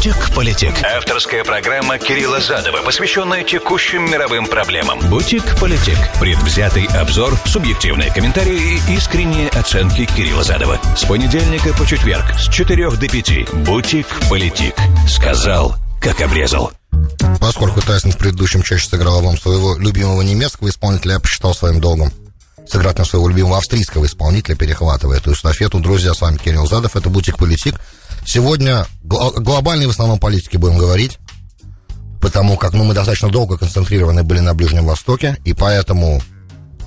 «Бутик-политик». Авторская программа Кирилла Задова, посвященная текущим мировым проблемам. «Бутик-политик». Предвзятый обзор, субъективные комментарии и искренние оценки Кирилла Задова. С понедельника по четверг с 4 до 5. «Бутик-политик». Сказал, как обрезал. Поскольку Тайсон в предыдущем чаще сыграл вам своего любимого немецкого исполнителя, я посчитал своим долгом сыграть на своего любимого австрийского исполнителя, перехватывая эту эстафету. Друзья, с вами Кирилл Задов, это «Бутик Политик». Сегодня гл- глобальные в основном политики будем говорить, потому как ну, мы достаточно долго концентрированы были на Ближнем Востоке, и поэтому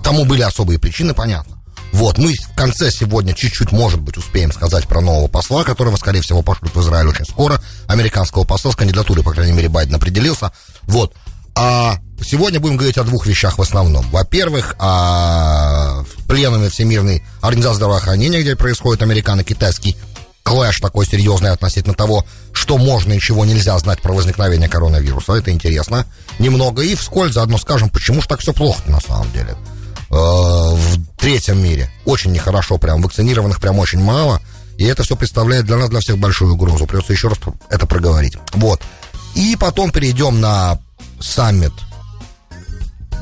тому были особые причины, понятно. Вот, мы в конце сегодня чуть-чуть, может быть, успеем сказать про нового посла, которого, скорее всего, пошлют в Израиль очень скоро. Американского посла с кандидатурой, по крайней мере, Байден определился. Вот. А сегодня будем говорить о двух вещах в основном. Во-первых, о пленуме Всемирной организации здравоохранения, где происходит американо-китайский клэш такой серьезный относительно того, что можно и чего нельзя знать про возникновение коронавируса. Это интересно немного. И вскользь заодно скажем, почему же так все плохо на самом деле. Э, в третьем мире очень нехорошо, прям вакцинированных прям очень мало. И это все представляет для нас, для всех большую угрозу. Придется еще раз это проговорить. Вот. И потом перейдем на саммит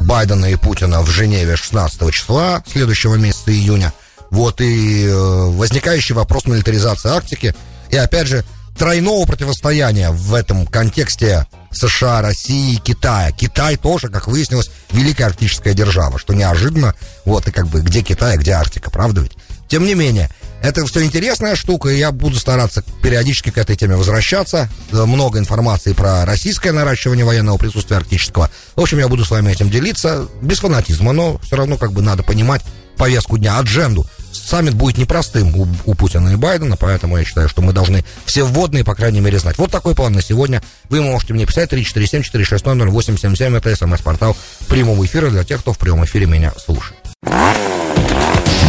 Байдена и Путина в Женеве 16 числа следующего месяца июня. Вот и э, возникающий вопрос милитаризации Арктики. И опять же, тройного противостояния в этом контексте США, России, Китая. Китай тоже, как выяснилось, великая арктическая держава, что неожиданно. Вот и как бы где Китай, где Арктика, правда ведь? Тем не менее, это все интересная штука, и я буду стараться периодически к этой теме возвращаться. Много информации про российское наращивание военного присутствия арктического. В общем, я буду с вами этим делиться без фанатизма, но все равно как бы надо понимать повестку дня, адженду. Саммит будет непростым у, у Путина и Байдена, поэтому я считаю, что мы должны все вводные, по крайней мере, знать. Вот такой план на сегодня. Вы можете мне писать 347-460-0877. Это смс-портал прямого эфира для тех, кто в прямом эфире меня слушает.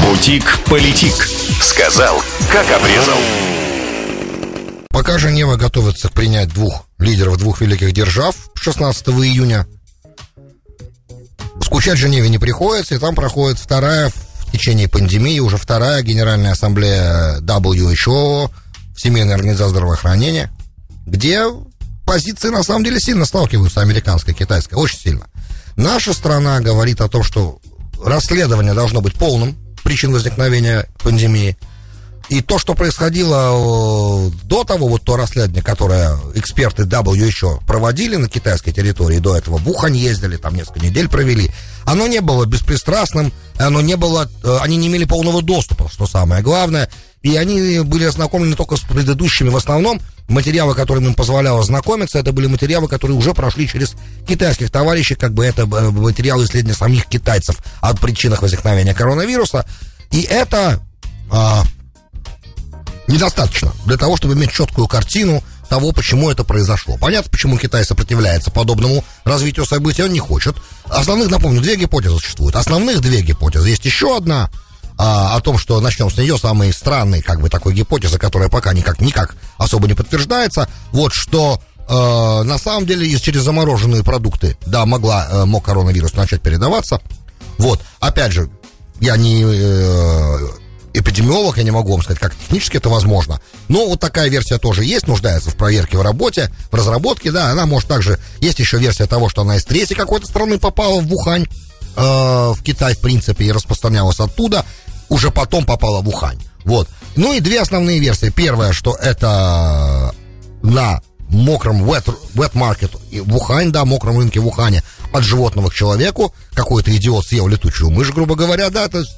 Бутик-политик. Сказал, как обрезал. Пока Женева готовится принять двух лидеров двух великих держав 16 июня, скучать Женеве не приходится, и там проходит вторая в течение пандемии, уже вторая Генеральная Ассамблея WHO, Всемирной Организации Здравоохранения, где позиции на самом деле сильно сталкиваются, американская, китайская, очень сильно. Наша страна говорит о том, что расследование должно быть полным, причин возникновения пандемии. И то, что происходило до того, вот то расследование, которое эксперты WHO проводили на китайской территории, до этого в Ухань ездили, там несколько недель провели, оно не было беспристрастным, оно не было, э, они не имели полного доступа, что самое главное, и они были ознакомлены только с предыдущими, в основном, материалы, которыми им позволяло знакомиться, это были материалы, которые уже прошли через китайских товарищей, как бы это э, материалы исследования самих китайцев о причинах возникновения коронавируса. И это а, недостаточно для того, чтобы иметь четкую картину того, почему это произошло. Понятно, почему Китай сопротивляется подобному развитию событий, он не хочет. Основных, напомню, две гипотезы существуют. Основных две гипотезы. Есть еще одна, а, о том, что начнем с нее, самой странной, как бы, такой гипотезы, которая пока никак, никак особо не подтверждается, вот, что э, на самом деле из через замороженные продукты, да, могла, э, мог коронавирус начать передаваться, вот, опять же, я не э, эпидемиолог, я не могу вам сказать, как технически это возможно. Но вот такая версия тоже есть, нуждается в проверке, в работе, в разработке, да, она может также... Есть еще версия того, что она из третьей какой-то страны попала в Ухань, э, в Китай, в принципе, и распространялась оттуда, уже потом попала в Ухань. Вот. Ну и две основные версии. Первая, что это на мокром wet, wet market в Ухань, да, мокром рынке в Ухане от животного к человеку. Какой-то идиот съел летучую мышь, грубо говоря, да, то есть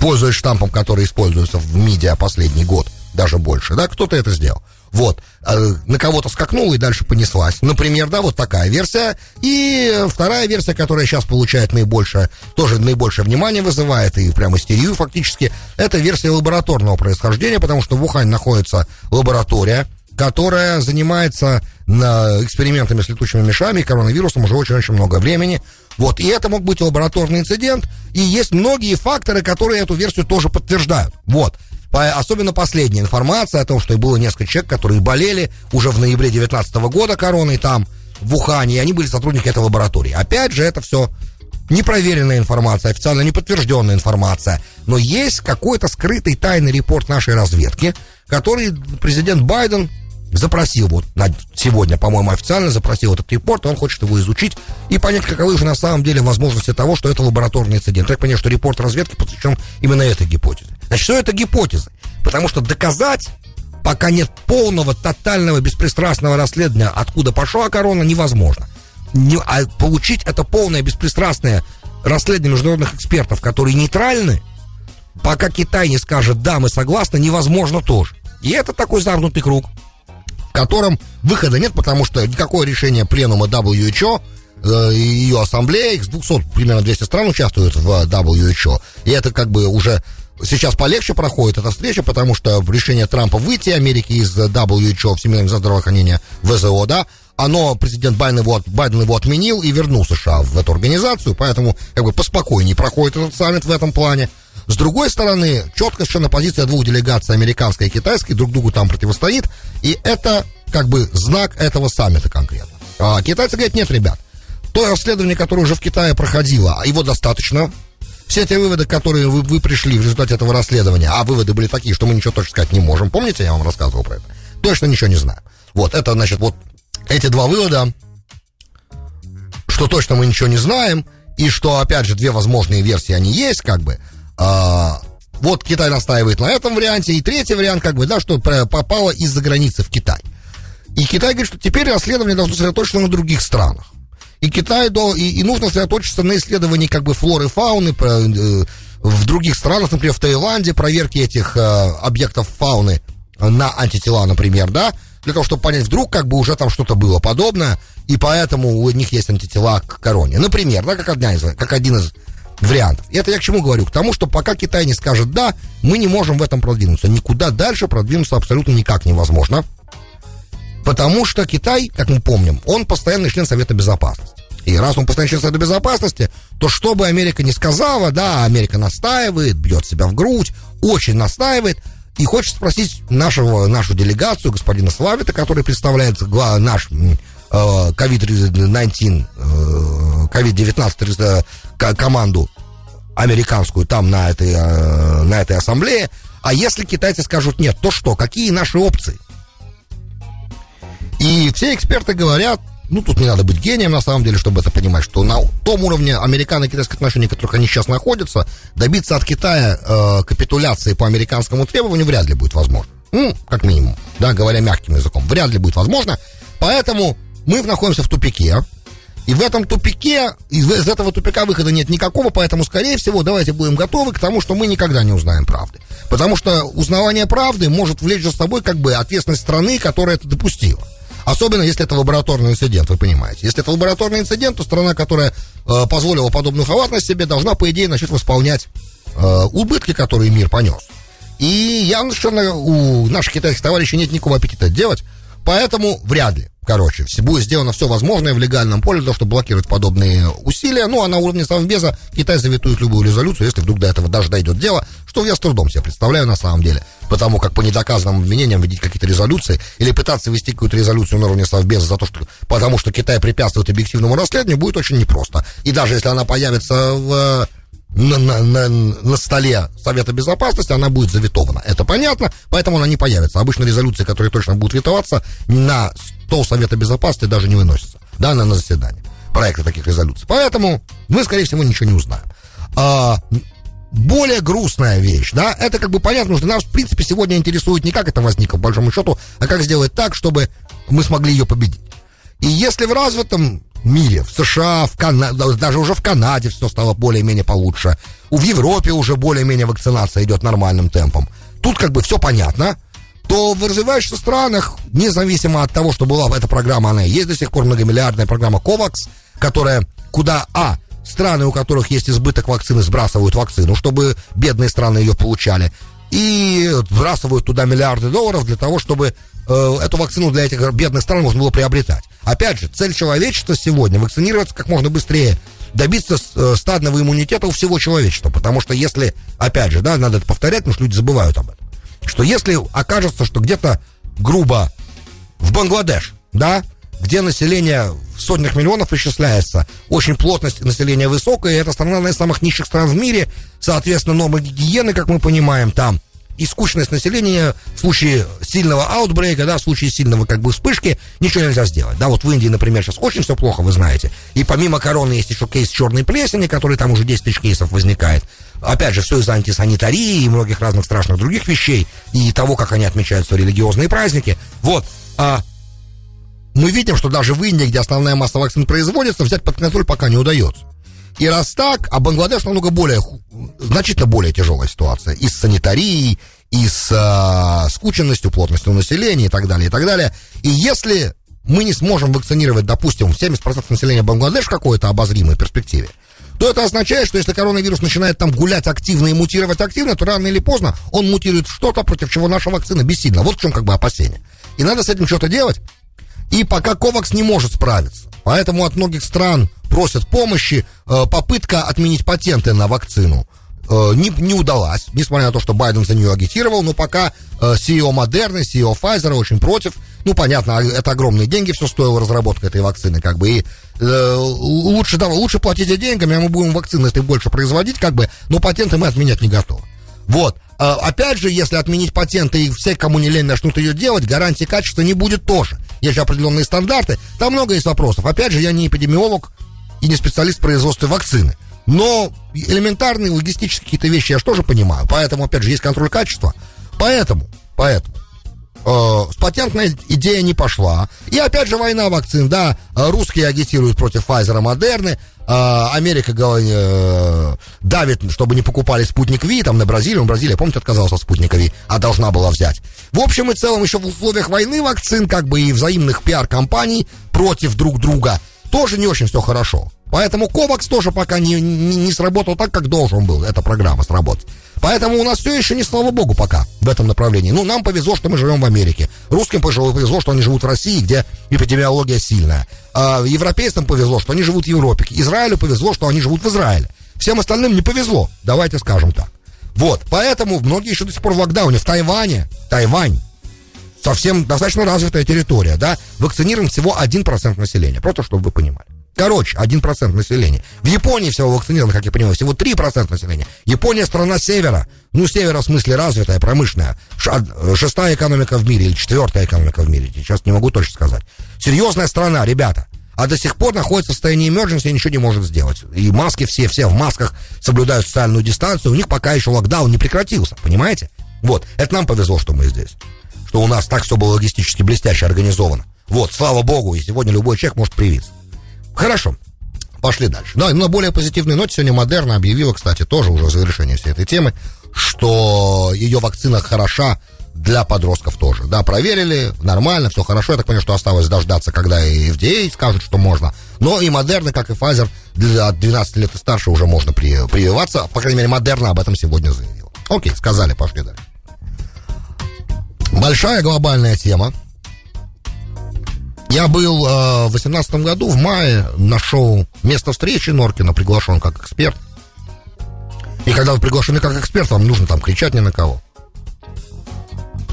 пользуясь штампом, который используется в медиа последний год, даже больше, да, кто-то это сделал. Вот, э, на кого-то скакнула и дальше понеслась. Например, да, вот такая версия. И вторая версия, которая сейчас получает наибольшее, тоже наибольшее внимание вызывает и прям истерию фактически, это версия лабораторного происхождения, потому что в Ухане находится лаборатория, которая занимается на экспериментами с летучими мышами и коронавирусом уже очень-очень много времени. Вот, и это мог быть лабораторный инцидент, и есть многие факторы, которые эту версию тоже подтверждают. Вот. Особенно последняя информация о том, что было несколько человек, которые болели уже в ноябре 2019 года короной там, в Ухане, и они были сотрудники этой лаборатории. Опять же, это все непроверенная информация, официально неподтвержденная информация. Но есть какой-то скрытый тайный репорт нашей разведки, который президент Байден запросил вот сегодня, по-моему, официально запросил этот репорт, он хочет его изучить и понять, каковы же на самом деле возможности того, что это лабораторный инцидент. Я понимаю, что репорт разведки посвящен именно этой гипотезе. Значит, что это гипотеза? Потому что доказать пока нет полного, тотального, беспристрастного расследования, откуда пошла корона, невозможно. Не, а получить это полное, беспристрастное расследование международных экспертов, которые нейтральны, пока Китай не скажет «да, мы согласны», невозможно тоже. И это такой замкнутый круг, котором выхода нет, потому что никакое решение пленума WHO э, ее ассамблеи, их 200, примерно 200 стран участвуют в WHO, и это как бы уже сейчас полегче проходит эта встреча, потому что решение Трампа выйти Америки из WHO, Всемирного здравоохранения, ВЗО, да, оно, президент Байден его, Байден его отменил и вернул США в эту организацию, поэтому как бы поспокойнее проходит этот саммит в этом плане. С другой стороны, четко совершенно позиция двух делегаций, американской и китайской, друг другу там противостоит, и это как бы знак этого саммита конкретно. А китайцы говорят, нет, ребят, то расследование, которое уже в Китае проходило, его достаточно, все те выводы, которые вы, вы пришли в результате этого расследования, а выводы были такие, что мы ничего точно сказать не можем. Помните, я вам рассказывал про это? Точно ничего не знаю. Вот, это, значит, вот эти два вывода, что точно мы ничего не знаем, и что, опять же, две возможные версии, они есть, как бы. А, вот Китай настаивает на этом варианте, и третий вариант, как бы, да, что попало из-за границы в Китай. И Китай говорит, что теперь расследование должно сосредоточиться на других странах. И Китай, до, и, и нужно сосредоточиться на исследовании как бы флоры, фауны, э, в других странах, например, в Таиланде, проверки этих э, объектов фауны на антитела, например, да, для того, чтобы понять, вдруг как бы уже там что-то было подобное, и поэтому у них есть антитела к короне. Например, да, как, одна из, как один из вариантов. Это я к чему говорю? К тому, что пока Китай не скажет «да», мы не можем в этом продвинуться. Никуда дальше продвинуться абсолютно никак невозможно. Потому что Китай, как мы помним, он постоянный член Совета Безопасности. И раз он постоянный член Совета Безопасности, то что бы Америка ни сказала, да, Америка настаивает, бьет себя в грудь, очень настаивает, и хочет спросить нашего, нашу делегацию, господина Славита, который представляет наш COVID-19, э, COVID-19 э, команду американскую там на этой, э, на этой ассамблее. А если китайцы скажут нет, то что? Какие наши опции? И все эксперты говорят, ну, тут не надо быть гением, на самом деле, чтобы это понимать, что на том уровне американо-китайских отношений, в которых они сейчас находятся, добиться от Китая э, капитуляции по американскому требованию вряд ли будет возможно. Ну, как минимум, да, говоря мягким языком, вряд ли будет возможно. Поэтому мы находимся в тупике. И в этом тупике, из, из этого тупика выхода нет никакого, поэтому, скорее всего, давайте будем готовы к тому, что мы никогда не узнаем правды. Потому что узнавание правды может влечь за собой как бы ответственность страны, которая это допустила. Особенно, если это лабораторный инцидент, вы понимаете. Если это лабораторный инцидент, то страна, которая э, позволила подобную халатность себе, должна, по идее, начать восполнять э, убытки, которые мир понес. И я совершенно у наших китайских товарищей нет никакого аппетита делать, поэтому вряд ли. Короче, будет сделано все возможное в легальном поле для того, чтобы блокировать подобные усилия. Ну, а на уровне Совбеза Китай заветует любую резолюцию, если вдруг до этого даже дойдет дело, что я с трудом себе представляю на самом деле. Потому как по недоказанным обвинениям вводить какие-то резолюции или пытаться ввести какую-то резолюцию на уровне Совбеза за то, что, потому что Китай препятствует объективному расследованию, будет очень непросто. И даже если она появится в на, на, на, на столе Совета Безопасности, она будет заветована. Это понятно, поэтому она не появится. Обычно резолюции, которые точно будут ветоваться, на стол Совета Безопасности даже не выносятся. Да, на, на заседание. Проекты таких резолюций. Поэтому мы, скорее всего, ничего не узнаем. А, более грустная вещь, да, это как бы понятно, что нас, в принципе, сегодня интересует не как это возникло, по большому счету, а как сделать так, чтобы мы смогли ее победить. И если в развитом мире, в США, в Кана... даже уже в Канаде все стало более-менее получше. В Европе уже более-менее вакцинация идет нормальным темпом. Тут как бы все понятно. То в развивающихся странах, независимо от того, что была эта программа, она и есть до сих пор многомиллиардная программа COVAX, которая куда, а, страны, у которых есть избыток вакцины, сбрасывают вакцину, чтобы бедные страны ее получали, и сбрасывают туда миллиарды долларов для того, чтобы э, эту вакцину для этих бедных стран можно было приобретать. Опять же, цель человечества сегодня вакцинироваться как можно быстрее, добиться э, стадного иммунитета у всего человечества. Потому что если, опять же, да, надо это повторять, потому что люди забывают об этом, что если окажется, что где-то грубо в Бангладеш, да, где население в сотнях миллионов исчисляется, очень плотность населения высокая, и это страна одна из самых низших стран в мире, соответственно, нормы гигиены, как мы понимаем, там и скучность населения в случае сильного аутбрейка, да, в случае сильного как бы вспышки, ничего нельзя сделать. Да, вот в Индии, например, сейчас очень все плохо, вы знаете. И помимо короны есть еще кейс черной плесени, который там уже 10 тысяч кейсов возникает. Опять же, все из-за антисанитарии и многих разных страшных других вещей, и того, как они отмечают свои религиозные праздники. Вот. А мы видим, что даже в Индии, где основная масса вакцин производится, взять под контроль пока не удается. И раз так, а Бангладеш намного более, значительно более тяжелая ситуация. И с санитарией, и с э, скученностью, плотностью населения и так далее, и так далее. И если мы не сможем вакцинировать, допустим, 70% населения Бангладеш в какой-то обозримой перспективе, то это означает, что если коронавирус начинает там гулять активно и мутировать активно, то рано или поздно он мутирует что-то, против чего наша вакцина бессильна. Вот в чем как бы опасение. И надо с этим что-то делать. И пока Ковакс не может справиться. Поэтому от многих стран просят помощи. Э, попытка отменить патенты на вакцину э, не, не удалась, несмотря на то, что Байден за нее агитировал, но пока э, CEO Moderna, CEO Pfizer очень против. Ну, понятно, а это огромные деньги все стоило разработка этой вакцины, как бы, и э, лучше, да, лучше платите деньгами, а мы будем вакцины этой больше производить, как бы, но патенты мы отменять не готовы. Вот. Опять же, если отменить патенты и все, кому не лень, начнут ее делать, гарантии качества не будет тоже. Есть определенные стандарты. Там много есть вопросов. Опять же, я не эпидемиолог и не специалист в производстве вакцины. Но элементарные логистические какие-то вещи я же тоже понимаю. Поэтому, опять же, есть контроль качества. Поэтому, поэтому э, патентная идея не пошла. И опять же война вакцин, да, русские агитируют против Pfizer, Модерны, э, Америка э, давит, чтобы не покупали спутник Ви, там на Бразилию, Бразилия, помните, отказалась от спутника Ви, а должна была взять. В общем и целом, еще в условиях войны вакцин, как бы и взаимных пиар-компаний против друг друга, тоже не очень все хорошо. Поэтому Ковакс тоже пока не, не, не сработал так, как должен был эта программа сработать. Поэтому у нас все еще не слава богу пока в этом направлении. Ну, нам повезло, что мы живем в Америке. Русским повезло, что они живут в России, где эпидемиология сильная. А европейцам повезло, что они живут в Европе. Израилю повезло, что они живут в Израиле. Всем остальным не повезло, давайте скажем так. Вот, поэтому многие еще до сих пор в локдауне. В Тайване, Тайвань, совсем достаточно развитая территория, да, вакцинирован всего 1% населения, просто чтобы вы понимали. Короче, 1% населения. В Японии всего вакцинировано, как я понимаю, всего 3% населения. Япония страна севера. Ну, севера в смысле развитая, промышленная. Шестая экономика в мире или четвертая экономика в мире. Сейчас не могу точно сказать. Серьезная страна, ребята. А до сих пор находится в состоянии emergency и ничего не может сделать. И маски все, все в масках соблюдают социальную дистанцию. У них пока еще локдаун не прекратился, понимаете? Вот, это нам повезло, что мы здесь. Что у нас так все было логистически блестяще организовано. Вот, слава богу, и сегодня любой человек может привиться. Хорошо. Пошли дальше. Да, на более позитивной ноте сегодня Модерна объявила, кстати, тоже уже в завершении всей этой темы, что ее вакцина хороша для подростков тоже. Да, проверили, нормально, все хорошо. Я так понимаю, что осталось дождаться, когда и FDA скажут, что можно. Но и Модерна, как и Pfizer, для 12 лет и старше уже можно при, прививаться. По крайней мере, Модерна об этом сегодня заявила. Окей, сказали, пошли дальше. Большая глобальная тема, я был э, в 2018 году, в мае, на шоу «Место встречи» Норкина, приглашен как эксперт. И когда вы приглашены как эксперт, вам нужно там кричать ни на кого.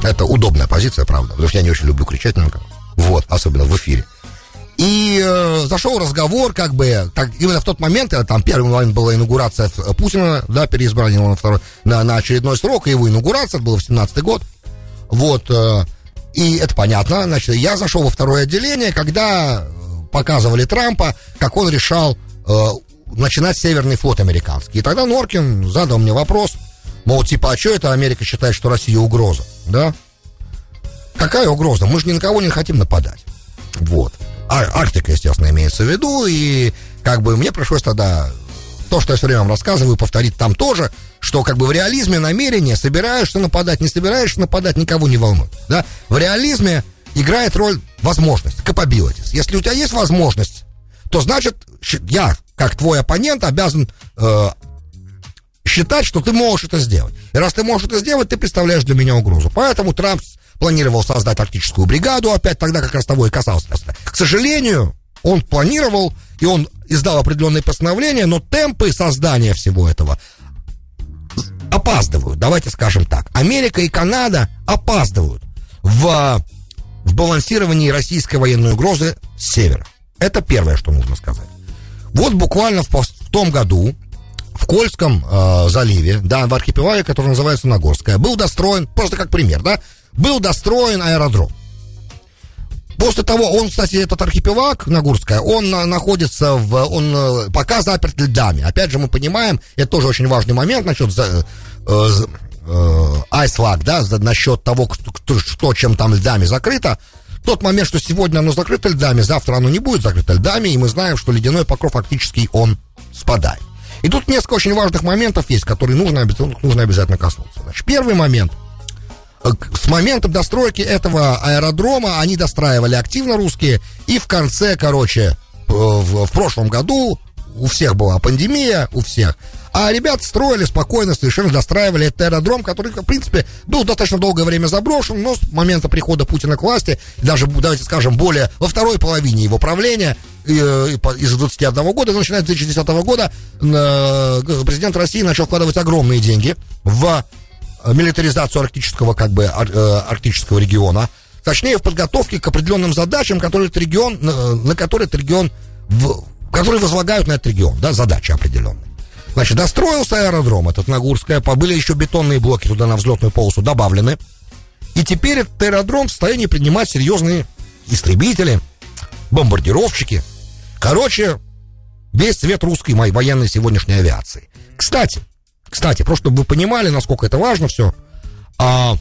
Это удобная позиция, правда, потому что я не очень люблю кричать ни на кого. Вот, особенно в эфире. И э, зашел разговор, как бы, так, именно в тот момент, это, там первый момент была инаугурация Путина, да, переизбрание его на, второй, на, очередной срок, его инаугурация, это было в 17 год. Вот, э, и это понятно. Значит, я зашел во второе отделение, когда показывали Трампа, как он решал э, начинать Северный флот американский. И тогда Норкин задал мне вопрос, мол, типа, а что это Америка считает, что Россия угроза, да? Какая угроза? Мы же ни на кого не хотим нападать. Вот. А, Арктика, естественно, имеется в виду, и как бы мне пришлось тогда то, что я все время вам рассказываю, повторить там тоже, что как бы в реализме намерение, собираешься нападать, не собираешься нападать, никого не волнует. Да? В реализме играет роль возможность, capabilities. Если у тебя есть возможность, то значит, я, как твой оппонент, обязан э, считать, что ты можешь это сделать. И раз ты можешь это сделать, ты представляешь для меня угрозу. Поэтому Трамп планировал создать тактическую бригаду, опять тогда как раз того и касался. К сожалению, он планировал, и он издал определенные постановления, но темпы создания всего этого опаздывают, давайте скажем так. Америка и Канада опаздывают в, в балансировании российской военной угрозы с севера. Это первое, что нужно сказать. Вот буквально в, в том году в Кольском э, заливе, да, в архипелаге, который называется Нагорская, был достроен, просто как пример, да, был достроен аэродром. После того, он, кстати, этот архипелаг Нагурская, он находится в, он э, пока заперт льдами. Опять же, мы понимаем, это тоже очень важный момент насчет за, э, э, айсфлаг, да, насчет того, кто, что чем там льдами закрыто. Тот момент, что сегодня оно закрыто льдами, завтра оно не будет закрыто льдами, и мы знаем, что ледяной покров фактически он спадает. И тут несколько очень важных моментов есть, которые нужно, нужно обязательно коснуться. Значит, первый момент. С момента достройки этого аэродрома они достраивали активно русские, и в конце, короче, в, в прошлом году у всех была пандемия, у всех. А ребят строили спокойно, совершенно достраивали этот аэродром, который, в принципе, был достаточно долгое время заброшен, но с момента прихода Путина к власти, даже, давайте скажем, более во второй половине его правления, э, из 21 года, начиная с 2010 года, э, президент России начал вкладывать огромные деньги в милитаризацию арктического, как бы, э, арктического региона, точнее, в подготовке к определенным задачам, которые этот регион, на которые этот регион, в, которые возлагают на этот регион, да, задачи определенные. Значит, достроился аэродром этот Нагурская, были еще бетонные блоки туда на взлетную полосу добавлены. И теперь этот аэродром в состоянии принимать серьезные истребители, бомбардировщики. Короче, весь цвет русской моей военной сегодняшней авиации. Кстати, кстати, просто чтобы вы понимали, насколько это важно все, а,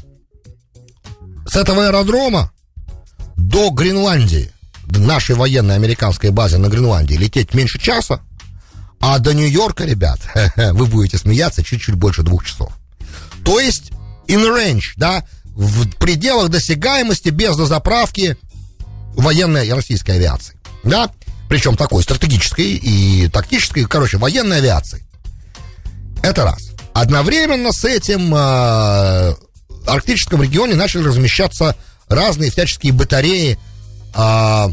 с этого аэродрома до Гренландии, нашей военной американской базы на Гренландии, лететь меньше часа, а до Нью-Йорка, ребят, вы будете смеяться, чуть-чуть больше двух часов. То есть, in range, да, в пределах досягаемости без дозаправки военной российской авиации, да, причем такой стратегической и тактической, короче, военной авиации. Это раз. Одновременно с этим э, в арктическом регионе начали размещаться разные всяческие батареи э,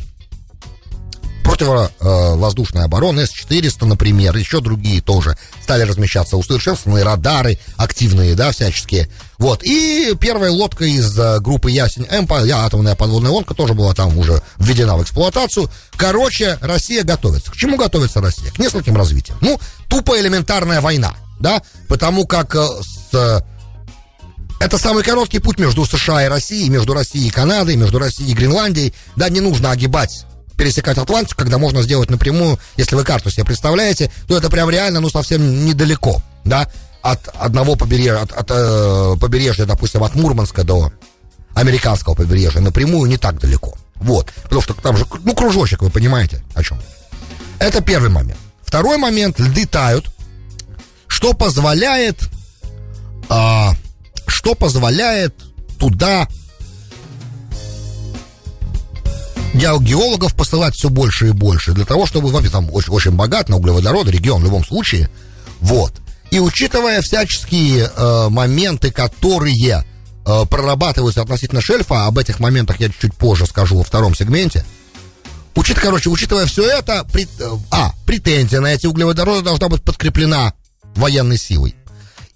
противовоздушной обороны, С-400, например, еще другие тоже стали размещаться, усовершенствованные радары активные, да, всяческие. Вот, и первая лодка из э, группы Ясень-М, атомная подводная лодка, тоже была там уже введена в эксплуатацию. Короче, Россия готовится. К чему готовится Россия? К нескольким развитиям. Ну, тупо элементарная война, да, потому как э, с э, это самый короткий путь между США и Россией, между Россией и Канадой, между Россией и Гренландией. Да, не нужно огибать пересекать Атлантику, когда можно сделать напрямую, если вы карту себе представляете, то это прям реально, ну, совсем недалеко, да, от одного побережья, от, от э, побережья, допустим, от Мурманска до американского побережья напрямую не так далеко. Вот, потому что там же, ну, кружочек, вы понимаете, о чем. Это первый момент. Второй момент, льды тают, что позволяет, а, что позволяет туда геологов посылать все больше и больше, для того, чтобы, ну, там очень, очень богат на углеводороды регион в любом случае, вот. И учитывая всяческие э, моменты, которые э, прорабатываются относительно шельфа, об этих моментах я чуть позже скажу во втором сегменте, Учит, короче, учитывая все это, при, э, а, претензия на эти углеводороды должна быть подкреплена военной силой.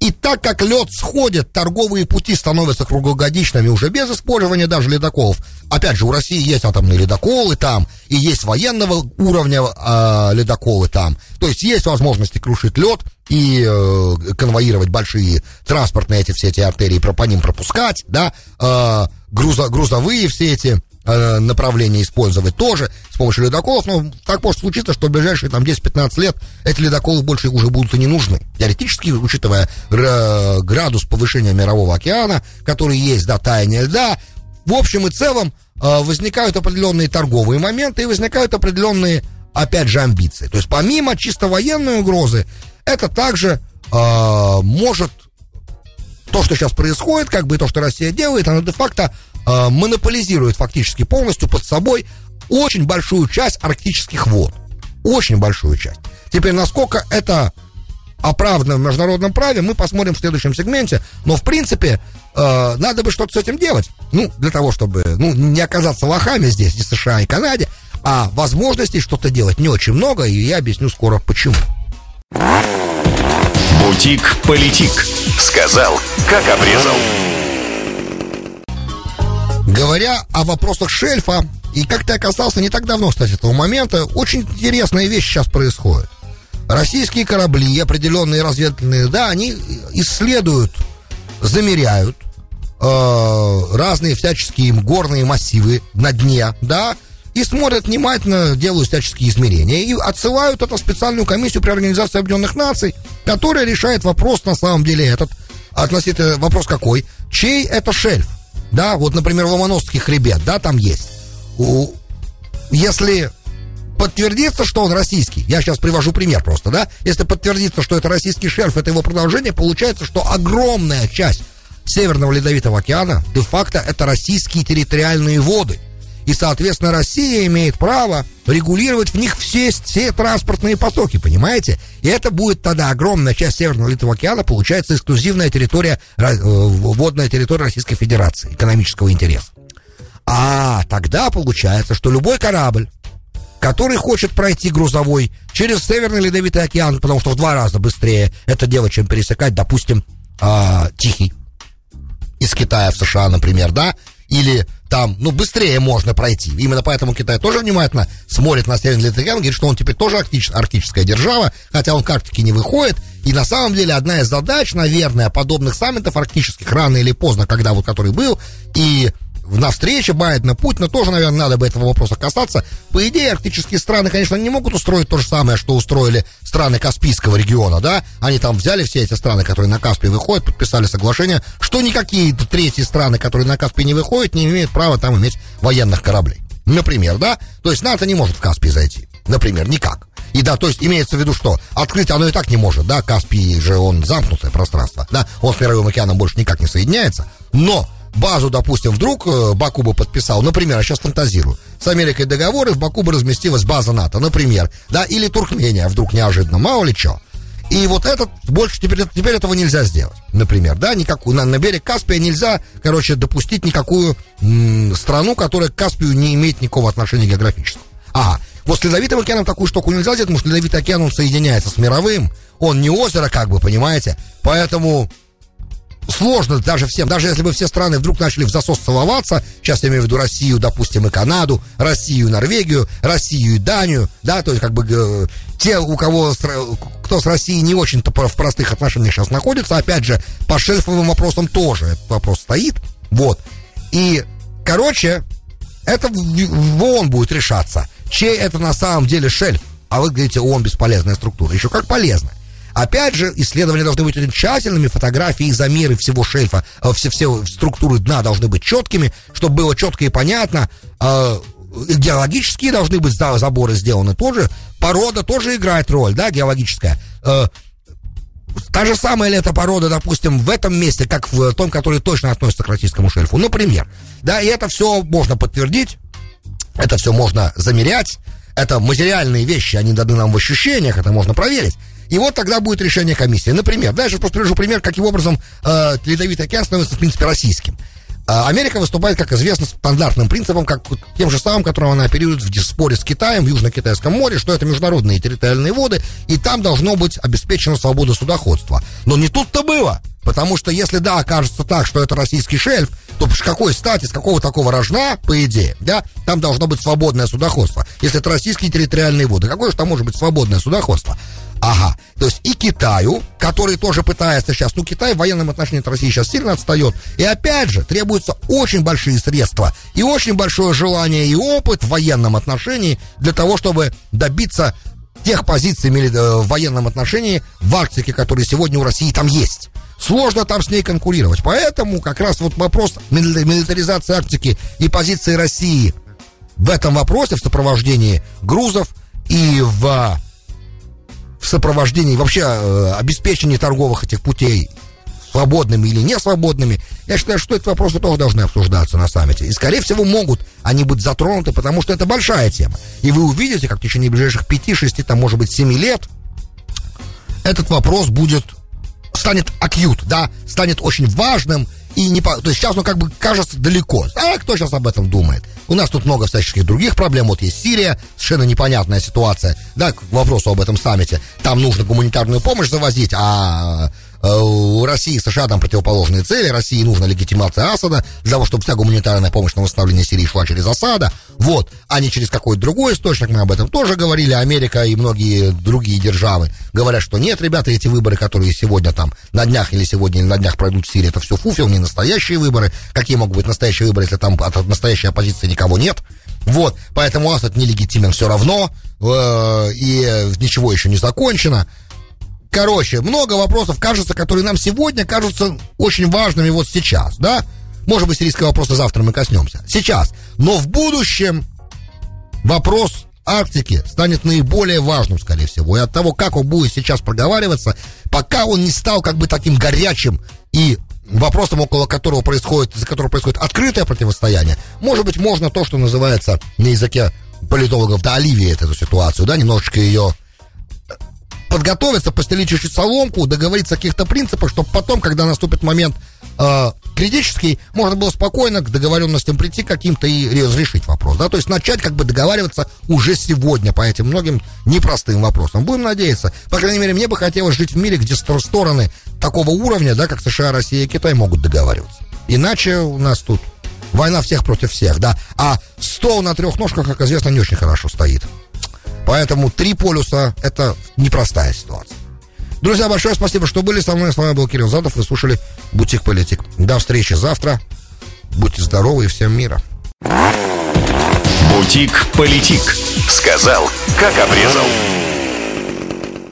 И так как лед сходит, торговые пути становятся круглогодичными уже без использования даже ледоколов. Опять же, у России есть атомные ледоколы там, и есть военного уровня э, ледоколы там. То есть есть возможности крушить лед и э, конвоировать большие транспортные эти все эти артерии, по ним пропускать, да, э, грузо, грузовые все эти Э, направление использовать тоже с помощью ледоколов, но так может случиться, что в ближайшие там 10-15 лет эти ледоколы больше уже будут и не нужны. Теоретически, учитывая градус повышения мирового океана, который есть, да, таяние льда, в общем и целом э, возникают определенные торговые моменты и возникают определенные, опять же, амбиции. То есть помимо чисто военной угрозы, это также э, может то, что сейчас происходит, как бы то, что Россия делает, она де-факто э, монополизирует фактически полностью под собой очень большую часть арктических вод. Очень большую часть. Теперь, насколько это оправдано в международном праве, мы посмотрим в следующем сегменте. Но, в принципе, э, надо бы что-то с этим делать. Ну, для того, чтобы ну, не оказаться лохами здесь, и США, и Канаде. А возможностей что-то делать не очень много, и я объясню скоро почему. Бутик-политик. Сказал, как обрезал. Говоря о вопросах шельфа, и как ты оказался не так давно, кстати, этого момента, очень интересная вещь сейчас происходит. российские корабли, определенные разведывательные, да, они исследуют, замеряют э, разные всяческие горные массивы на дне, да, и смотрят внимательно, делают всяческие измерения и отсылают это в специальную комиссию при Организации Объединенных Наций, которая решает вопрос на самом деле этот. Относительно вопрос какой? Чей это шельф? Да, вот, например, Ломоносовский хребет, да, там есть. У, если подтвердится, что он российский, я сейчас привожу пример просто, да, если подтвердится, что это российский шельф, это его продолжение, получается, что огромная часть Северного Ледовитого океана де-факто это российские территориальные воды – и, соответственно, Россия имеет право регулировать в них все, все транспортные потоки, понимаете? И это будет тогда огромная часть Северного Литвного океана, получается эксклюзивная территория, э, водная территория Российской Федерации, экономического интереса. А тогда получается, что любой корабль, который хочет пройти грузовой через Северный Ледовитый океан, потому что в два раза быстрее это дело, чем пересекать, допустим, э, Тихий из Китая в США, например, да, или там, ну, быстрее можно пройти. Именно поэтому Китай тоже внимательно смотрит на Северный океан, говорит, что он теперь тоже арктич, арктическая держава, хотя он к Арктике не выходит. И на самом деле одна из задач, наверное, подобных саммитов арктических, рано или поздно, когда вот который был, и на встрече Байдена, Путина тоже, наверное, надо бы этого вопроса касаться. По идее, арктические страны, конечно, не могут устроить то же самое, что устроили страны Каспийского региона, да? Они там взяли все эти страны, которые на Каспий выходят, подписали соглашение, что никакие третьи страны, которые на Каспий не выходят, не имеют права там иметь военных кораблей. Например, да? То есть НАТО не может в Каспий зайти. Например, никак. И да, то есть имеется в виду, что открыть оно и так не может, да, Каспий же он замкнутое пространство, да, он с Мировым океаном больше никак не соединяется, но базу, допустим, вдруг э, Баку бы подписал, например, я сейчас фантазирую, с Америкой договоры, в Баку бы разместилась база НАТО, например, да, или Туркмения вдруг неожиданно, мало ли что. И вот этот, больше теперь, теперь этого нельзя сделать, например, да, никакую, на, на берег Каспия нельзя, короче, допустить никакую м, страну, которая к Каспию не имеет никакого отношения географического. Ага, вот с Ледовитым океаном такую штуку нельзя сделать, потому что Ледовитый океан, он соединяется с мировым, он не озеро, как бы, понимаете, поэтому сложно даже всем, даже если бы все страны вдруг начали в засос целоваться, сейчас я имею в виду Россию, допустим, и Канаду, Россию, Норвегию, Россию и Данию, да, то есть как бы э, те, у кого, кто с Россией не очень-то в простых отношениях сейчас находится, опять же, по шельфовым вопросам тоже этот вопрос стоит, вот. И, короче, это в ООН будет решаться, чей это на самом деле шельф, а вы говорите, ООН бесполезная структура, еще как полезная. Опять же, исследования должны быть очень тщательными, фотографии, замеры всего шельфа, э, все, все структуры дна должны быть четкими, чтобы было четко и понятно. Э, геологические должны быть заборы сделаны тоже. Порода тоже играет роль, да, геологическая. Э, та же самая ли эта порода, допустим, в этом месте, как в том, который точно относится к российскому шельфу, например. Да, и это все можно подтвердить, это все можно замерять, это материальные вещи, они даны нам в ощущениях, это можно проверить. И вот тогда будет решение комиссии. Например, да, я сейчас просто привожу пример, каким образом э, Ледовитый океан становится, в принципе, российским. Э, Америка выступает, как известно, стандартным принципом, как тем же самым, которым она оперирует в споре с Китаем в Южно-Китайском море, что это международные территориальные воды, и там должно быть обеспечена свобода судоходства. Но не тут-то было. Потому что если, да, окажется так, что это российский шельф, то с какой стати, с какого такого рожна, по идее, да, там должно быть свободное судоходство. Если это российские территориальные воды, какое же там может быть свободное судоходство? Ага, то есть и Китаю, который тоже пытается сейчас, ну Китай в военном отношении от России сейчас сильно отстает, и опять же требуются очень большие средства и очень большое желание и опыт в военном отношении для того, чтобы добиться тех позиций э, в военном отношении в Арктике, которые сегодня у России там есть. Сложно там с ней конкурировать. Поэтому как раз вот вопрос милитаризации Арктики и позиции России в этом вопросе, в сопровождении грузов и в в сопровождении, вообще э, обеспечении торговых этих путей свободными или не свободными, я считаю, что эти вопросы тоже должны обсуждаться на саммите. И, скорее всего, могут они быть затронуты, потому что это большая тема. И вы увидите, как в течение ближайших 5-6, там, может быть, 7 лет этот вопрос будет, станет акют, да, станет очень важным, и не. То есть сейчас он как бы кажется далеко. А кто сейчас об этом думает? У нас тут много всяческих других проблем. Вот есть Сирия, совершенно непонятная ситуация. Да, к вопросу об этом саммите. Там нужно гуманитарную помощь завозить, а у России и США там противоположные цели. России нужна легитимация Асада для того, чтобы вся гуманитарная помощь на восстановление Сирии шла через Асада. Вот, а не через какой-то другой источник. Мы об этом тоже говорили. Америка и многие другие державы говорят, что нет, ребята, эти выборы, которые сегодня там на днях или сегодня или на днях пройдут в Сирии, это все фуфел, не настоящие выборы. Какие могут быть настоящие выборы, если там от настоящей оппозиции никого нет? Вот, поэтому Асад нелегитимен все равно, э, и ничего еще не закончено. Короче, много вопросов, кажется, которые нам сегодня кажутся очень важными вот сейчас, да? Может быть, сирийского вопроса завтра мы коснемся. Сейчас. Но в будущем вопрос Арктики станет наиболее важным, скорее всего. И от того, как он будет сейчас проговариваться, пока он не стал как бы таким горячим и вопросом, около которого происходит, из-за которого происходит открытое противостояние, может быть, можно то, что называется на языке политологов, да, оливиет эту ситуацию, да, немножечко ее подготовиться, постелить чуть-чуть соломку, договориться о каких-то принципах, чтобы потом, когда наступит момент э, критический, можно было спокойно к договоренностям прийти каким-то и разрешить вопрос. Да? То есть начать как бы договариваться уже сегодня по этим многим непростым вопросам. Будем надеяться. По крайней мере, мне бы хотелось жить в мире, где стороны такого уровня, да, как США, Россия и Китай, могут договариваться. Иначе у нас тут война всех против всех, да. А стол на трех ножках, как известно, не очень хорошо стоит. Поэтому три полюса – это непростая ситуация. Друзья, большое спасибо, что были со мной. С вами был Кирилл Задов. Вы слушали «Бутик Политик». До встречи завтра. Будьте здоровы и всем мира. «Бутик Политик». Сказал, как обрезал.